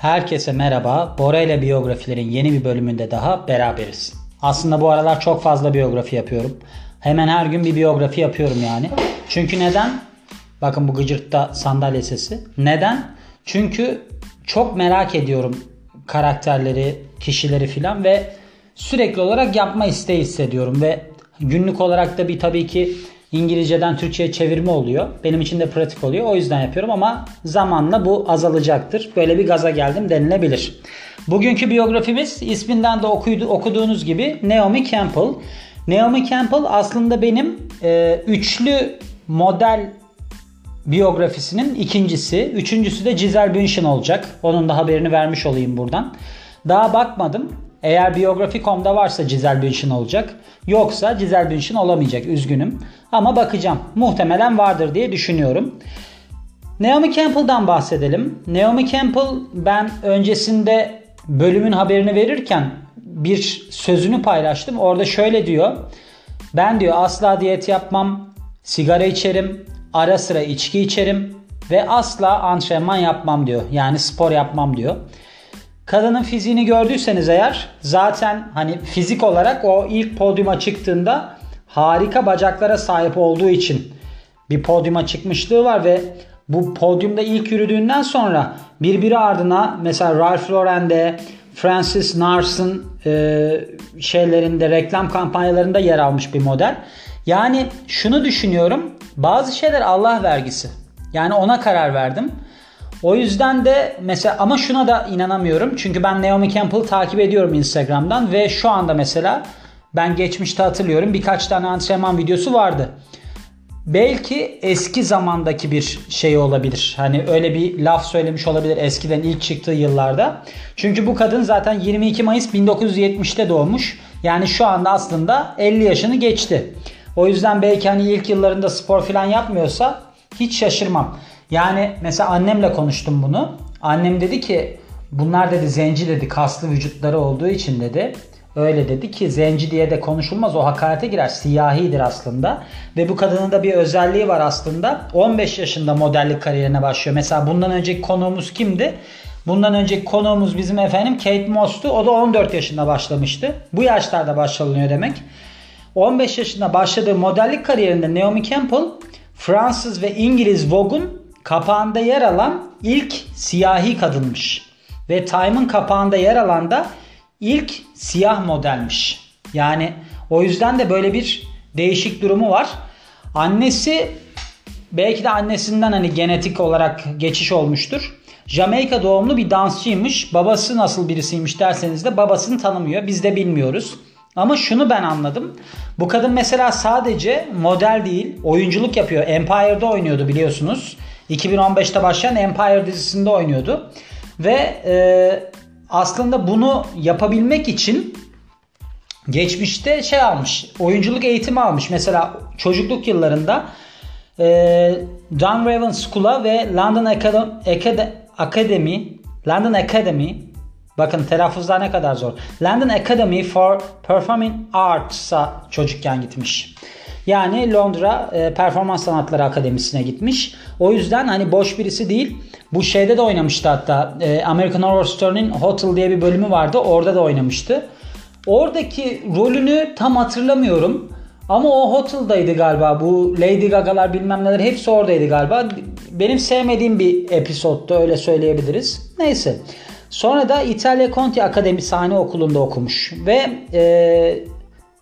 Herkese merhaba. Bora ile biyografilerin yeni bir bölümünde daha beraberiz. Aslında bu aralar çok fazla biyografi yapıyorum. Hemen her gün bir biyografi yapıyorum yani. Çünkü neden? Bakın bu gıcırtta sandalye sesi. Neden? Çünkü çok merak ediyorum karakterleri, kişileri filan ve sürekli olarak yapma isteği hissediyorum ve günlük olarak da bir tabii ki İngilizceden Türkçe'ye çevirme oluyor. Benim için de pratik oluyor. O yüzden yapıyorum ama zamanla bu azalacaktır. Böyle bir gaza geldim denilebilir. Bugünkü biyografimiz isminden de okuydu, okuduğunuz gibi Naomi Campbell. Naomi Campbell aslında benim e, üçlü model biyografisinin ikincisi. Üçüncüsü de Giselle Bündchen olacak. Onun da haberini vermiş olayım buradan. Daha bakmadım. Eğer biyografi.com'da varsa Giselle Bündchen olacak. Yoksa Giselle Bündchen olamayacak. Üzgünüm. Ama bakacağım. Muhtemelen vardır diye düşünüyorum. Naomi Campbell'dan bahsedelim. Naomi Campbell ben öncesinde bölümün haberini verirken bir sözünü paylaştım. Orada şöyle diyor. Ben diyor asla diyet yapmam, sigara içerim, ara sıra içki içerim ve asla antrenman yapmam diyor. Yani spor yapmam diyor. Kadının fiziğini gördüyseniz eğer zaten hani fizik olarak o ilk podyuma çıktığında harika bacaklara sahip olduğu için bir podyuma çıkmışlığı var ve bu podyumda ilk yürüdüğünden sonra birbiri ardına mesela Ralph Lauren'de Francis Nars'ın e, şeylerinde reklam kampanyalarında yer almış bir model. Yani şunu düşünüyorum. Bazı şeyler Allah vergisi. Yani ona karar verdim. O yüzden de mesela ama şuna da inanamıyorum. Çünkü ben Naomi Campbell'ı takip ediyorum Instagram'dan ve şu anda mesela ben geçmişte hatırlıyorum birkaç tane antrenman videosu vardı. Belki eski zamandaki bir şey olabilir. Hani öyle bir laf söylemiş olabilir eskiden ilk çıktığı yıllarda. Çünkü bu kadın zaten 22 Mayıs 1970'te doğmuş. Yani şu anda aslında 50 yaşını geçti. O yüzden belki hani ilk yıllarında spor falan yapmıyorsa hiç şaşırmam. Yani mesela annemle konuştum bunu. Annem dedi ki bunlar dedi zenci dedi kaslı vücutları olduğu için dedi. Öyle dedi ki zenci diye de konuşulmaz o hakarete girer. Siyahidir aslında. Ve bu kadının da bir özelliği var aslında. 15 yaşında modellik kariyerine başlıyor. Mesela bundan önceki konuğumuz kimdi? Bundan önceki konuğumuz bizim efendim Kate Moss'tu. O da 14 yaşında başlamıştı. Bu yaşlarda başlanıyor demek. 15 yaşında başladığı modellik kariyerinde Naomi Campbell Fransız ve İngiliz Vogue'un kapağında yer alan ilk siyahi kadınmış. Ve Time'ın kapağında yer alan da ilk siyah modelmiş. Yani o yüzden de böyle bir değişik durumu var. Annesi belki de annesinden hani genetik olarak geçiş olmuştur. Jamaika doğumlu bir dansçıymış. Babası nasıl birisiymiş derseniz de babasını tanımıyor. Biz de bilmiyoruz. Ama şunu ben anladım. Bu kadın mesela sadece model değil, oyunculuk yapıyor. Empire'da oynuyordu biliyorsunuz. 2015'te başlayan Empire dizisinde oynuyordu. Ve e, aslında bunu yapabilmek için geçmişte şey almış, oyunculuk eğitimi almış. Mesela çocukluk yıllarında e, John Raven School'a ve London Academy, Academy London Academy Bakın telaffuzlar ne kadar zor. London Academy for Performing Arts'a çocukken gitmiş. Yani Londra e, Performans Sanatları Akademisi'ne gitmiş. O yüzden hani boş birisi değil. Bu şeyde de oynamıştı hatta. E, American Horror Story'nin Hotel diye bir bölümü vardı. Orada da oynamıştı. Oradaki rolünü tam hatırlamıyorum. Ama o Hotel'daydı galiba. Bu Lady Gaga'lar bilmem neler hepsi oradaydı galiba. Benim sevmediğim bir episoddu öyle söyleyebiliriz. Neyse. Sonra da İtalya Conti Akademi Sahne Okulu'nda okumuş. Ve e,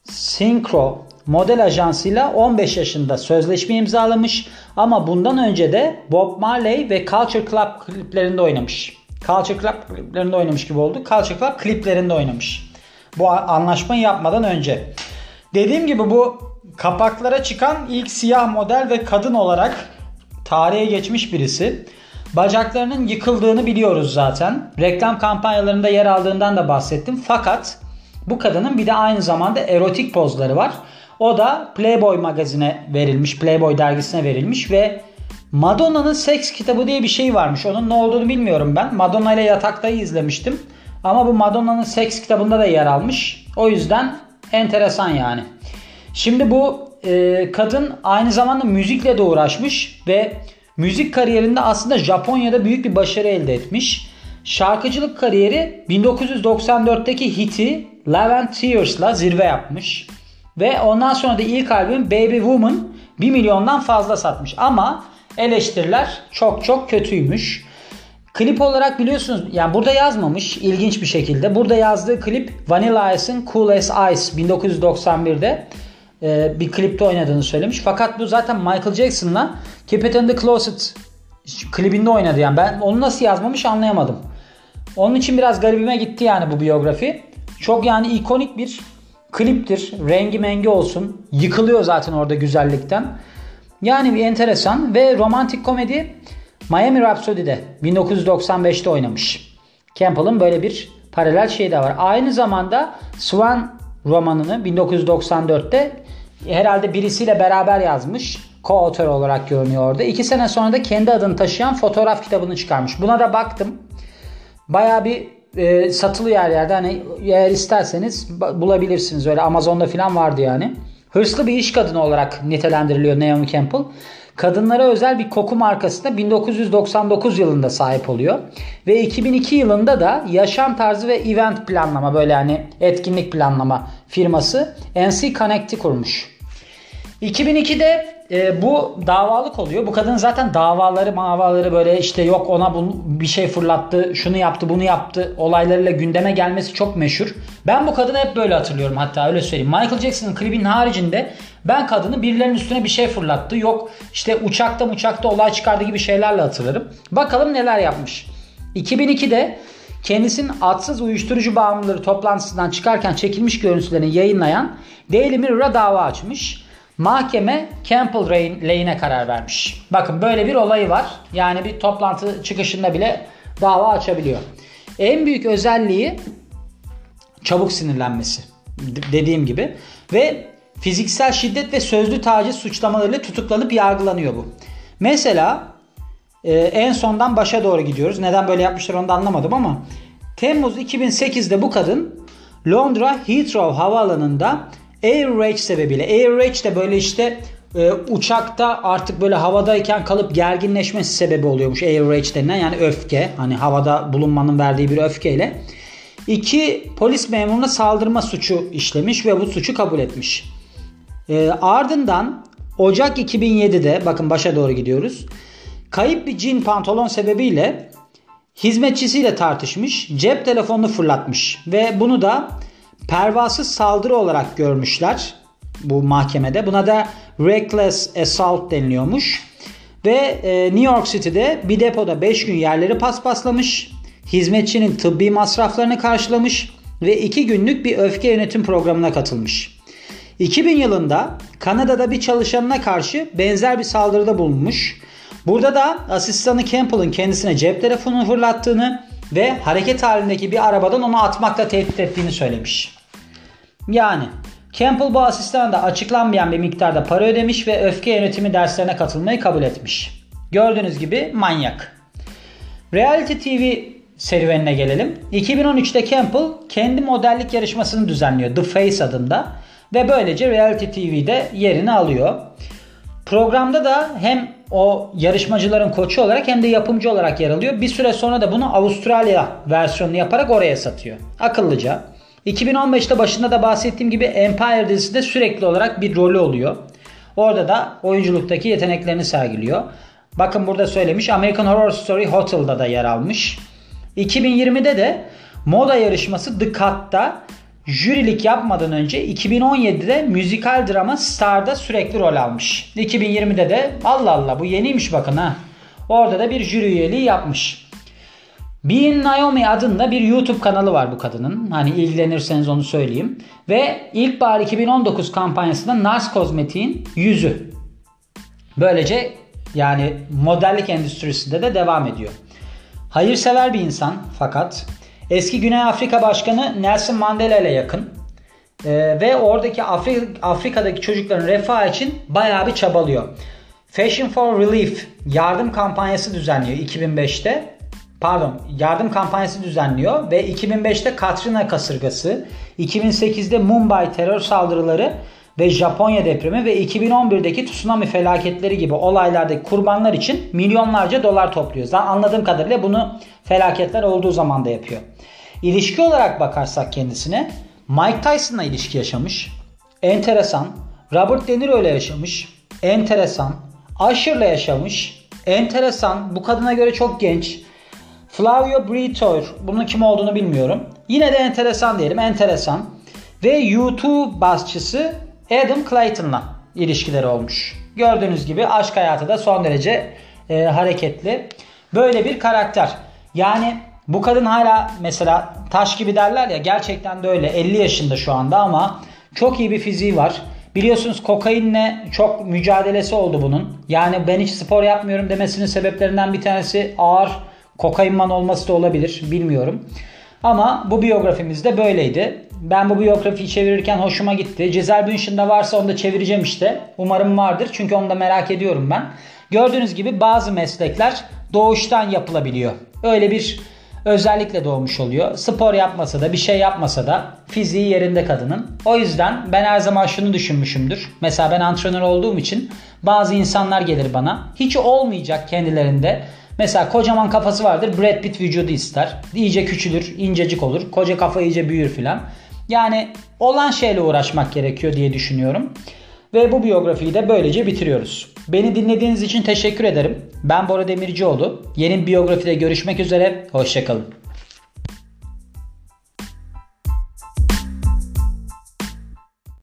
Synchro model ajansıyla 15 yaşında sözleşme imzalamış. Ama bundan önce de Bob Marley ve Culture Club kliplerinde oynamış. Culture Club kliplerinde oynamış gibi oldu. Culture Club kliplerinde oynamış. Bu anlaşmayı yapmadan önce. Dediğim gibi bu kapaklara çıkan ilk siyah model ve kadın olarak tarihe geçmiş birisi. Bacaklarının yıkıldığını biliyoruz zaten. Reklam kampanyalarında yer aldığından da bahsettim. Fakat bu kadının bir de aynı zamanda erotik pozları var. O da Playboy magazine verilmiş, Playboy dergisine verilmiş ve Madonna'nın seks kitabı diye bir şey varmış. Onun ne olduğunu bilmiyorum ben. Madonna ile yataktayı izlemiştim. Ama bu Madonna'nın seks kitabında da yer almış. O yüzden enteresan yani. Şimdi bu e, kadın aynı zamanda müzikle de uğraşmış ve müzik kariyerinde aslında Japonya'da büyük bir başarı elde etmiş. Şarkıcılık kariyeri 1994'teki hiti Love and Tears'la zirve yapmış. Ve ondan sonra da ilk albüm Baby Woman 1 milyondan fazla satmış. Ama eleştiriler çok çok kötüymüş. Klip olarak biliyorsunuz yani burada yazmamış ilginç bir şekilde. Burada yazdığı klip Vanilla Ice'ın Cool as Ice 1991'de e, bir klipte oynadığını söylemiş. Fakat bu zaten Michael Jackson'la Keep It In The Closet klibinde oynadı yani. Ben onu nasıl yazmamış anlayamadım. Onun için biraz garibime gitti yani bu biyografi. Çok yani ikonik bir kliptir. Rengi mengi olsun. Yıkılıyor zaten orada güzellikten. Yani bir enteresan ve romantik komedi Miami Rhapsody'de 1995'te oynamış. Campbell'ın böyle bir paralel şey de var. Aynı zamanda Swan romanını 1994'te herhalde birisiyle beraber yazmış. Co-author olarak görünüyor orada. İki sene sonra da kendi adını taşıyan fotoğraf kitabını çıkarmış. Buna da baktım. Baya bir e, satılıyor her yerde. Hani eğer isterseniz bulabilirsiniz. Öyle Amazon'da falan vardı yani. Hırslı bir iş kadını olarak nitelendiriliyor Naomi Campbell. Kadınlara özel bir koku markasına 1999 yılında sahip oluyor. Ve 2002 yılında da yaşam tarzı ve event planlama böyle yani etkinlik planlama firması NC Connect'i kurmuş. 2002'de e, bu davalık oluyor. Bu kadın zaten davaları mavaları böyle işte yok ona bunu, bir şey fırlattı, şunu yaptı, bunu yaptı olaylarıyla gündeme gelmesi çok meşhur. Ben bu kadını hep böyle hatırlıyorum hatta öyle söyleyeyim. Michael Jackson'ın klibinin haricinde ben kadını birilerinin üstüne bir şey fırlattı. Yok işte uçakta uçakta olay çıkardı gibi şeylerle hatırlarım. Bakalım neler yapmış. 2002'de kendisinin atsız uyuşturucu bağımlıları toplantısından çıkarken çekilmiş görüntülerini yayınlayan Daily Mirror'a dava açmış. Mahkeme Campbell Lane'e karar vermiş. Bakın böyle bir olayı var. Yani bir toplantı çıkışında bile dava açabiliyor. En büyük özelliği çabuk sinirlenmesi. Dediğim gibi. Ve fiziksel şiddet ve sözlü taciz suçlamalarıyla tutuklanıp yargılanıyor bu. Mesela e, en sondan başa doğru gidiyoruz. Neden böyle yapmışlar onu da anlamadım ama Temmuz 2008'de bu kadın Londra Heathrow havaalanında Air rage sebebiyle. Air rage de böyle işte e, uçakta artık böyle havadayken kalıp gerginleşmesi sebebi oluyormuş. Air rage denilen yani öfke. Hani havada bulunmanın verdiği bir öfkeyle. İki polis memuruna saldırma suçu işlemiş ve bu suçu kabul etmiş. E, ardından Ocak 2007'de bakın başa doğru gidiyoruz. Kayıp bir cin pantolon sebebiyle hizmetçisiyle tartışmış. Cep telefonunu fırlatmış ve bunu da pervasız saldırı olarak görmüşler bu mahkemede. Buna da reckless assault deniliyormuş. Ve e, New York City'de bir depoda 5 gün yerleri paspaslamış. Hizmetçinin tıbbi masraflarını karşılamış ve 2 günlük bir öfke yönetim programına katılmış. 2000 yılında Kanada'da bir çalışanına karşı benzer bir saldırıda bulunmuş. Burada da asistanı Campbell'ın kendisine cep telefonunu fırlattığını ve hareket halindeki bir arabadan onu atmakla tehdit ettiğini söylemiş. Yani Campbell bu asistana da açıklanmayan bir miktarda para ödemiş ve öfke yönetimi derslerine katılmayı kabul etmiş. Gördüğünüz gibi manyak. Reality TV serüvenine gelelim. 2013'te Campbell kendi modellik yarışmasını düzenliyor The Face adında ve böylece Reality TV'de yerini alıyor. Programda da hem o yarışmacıların koçu olarak hem de yapımcı olarak yer alıyor. Bir süre sonra da bunu Avustralya versiyonunu yaparak oraya satıyor. Akıllıca. 2015'te başında da bahsettiğim gibi Empire dizisinde sürekli olarak bir rolü oluyor. Orada da oyunculuktaki yeteneklerini sergiliyor. Bakın burada söylemiş American Horror Story Hotel'da da yer almış. 2020'de de moda yarışması The Cut'ta jürilik yapmadan önce 2017'de müzikal drama Star'da sürekli rol almış. 2020'de de Allah Allah bu yeniymiş bakın ha. Orada da bir jüri üyeliği yapmış. Being Naomi adında bir YouTube kanalı var bu kadının. Hani ilgilenirseniz onu söyleyeyim. Ve ilkbahar 2019 kampanyasında Nars Kozmetik'in yüzü. Böylece yani modellik endüstrisinde de devam ediyor. Hayırsever bir insan fakat eski Güney Afrika Başkanı Nelson Mandela ile yakın. Ee, ve oradaki Afri Afrika'daki çocukların refah için bayağı bir çabalıyor. Fashion for Relief yardım kampanyası düzenliyor 2005'te pardon yardım kampanyası düzenliyor ve 2005'te Katrina kasırgası, 2008'de Mumbai terör saldırıları ve Japonya depremi ve 2011'deki tsunami felaketleri gibi olaylardaki kurbanlar için milyonlarca dolar topluyor. Zaten anladığım kadarıyla bunu felaketler olduğu zaman da yapıyor. İlişki olarak bakarsak kendisine Mike Tyson'la ilişki yaşamış. Enteresan. Robert De Niro ile yaşamış. Enteresan. Usher'la yaşamış. Enteresan. Bu kadına göre çok genç. Flavio Briatore. Bunun kim olduğunu bilmiyorum. Yine de enteresan diyelim. Enteresan. Ve YouTube basçısı Adam Clayton'la ilişkileri olmuş. Gördüğünüz gibi aşk hayatı da son derece e, hareketli. Böyle bir karakter. Yani bu kadın hala mesela taş gibi derler ya gerçekten de öyle. 50 yaşında şu anda ama çok iyi bir fiziği var. Biliyorsunuz kokainle çok mücadelesi oldu bunun. Yani ben hiç spor yapmıyorum demesinin sebeplerinden bir tanesi ağır kokainman olması da olabilir. Bilmiyorum. Ama bu biyografimizde böyleydi. Ben bu biyografiyi çevirirken hoşuma gitti. Cizel Bündchen'de varsa onu da çevireceğim işte. Umarım vardır çünkü onu da merak ediyorum ben. Gördüğünüz gibi bazı meslekler doğuştan yapılabiliyor. Öyle bir özellikle doğmuş oluyor. Spor yapmasa da bir şey yapmasa da fiziği yerinde kadının. O yüzden ben her zaman şunu düşünmüşümdür. Mesela ben antrenör olduğum için bazı insanlar gelir bana. Hiç olmayacak kendilerinde. Mesela kocaman kafası vardır. Brad Pitt vücudu ister. İyice küçülür, incecik olur. Koca kafa iyice büyür filan. Yani olan şeyle uğraşmak gerekiyor diye düşünüyorum. Ve bu biyografiyi de böylece bitiriyoruz. Beni dinlediğiniz için teşekkür ederim. Ben Bora Demircioğlu. Yeni biyografide görüşmek üzere. Hoşçakalın.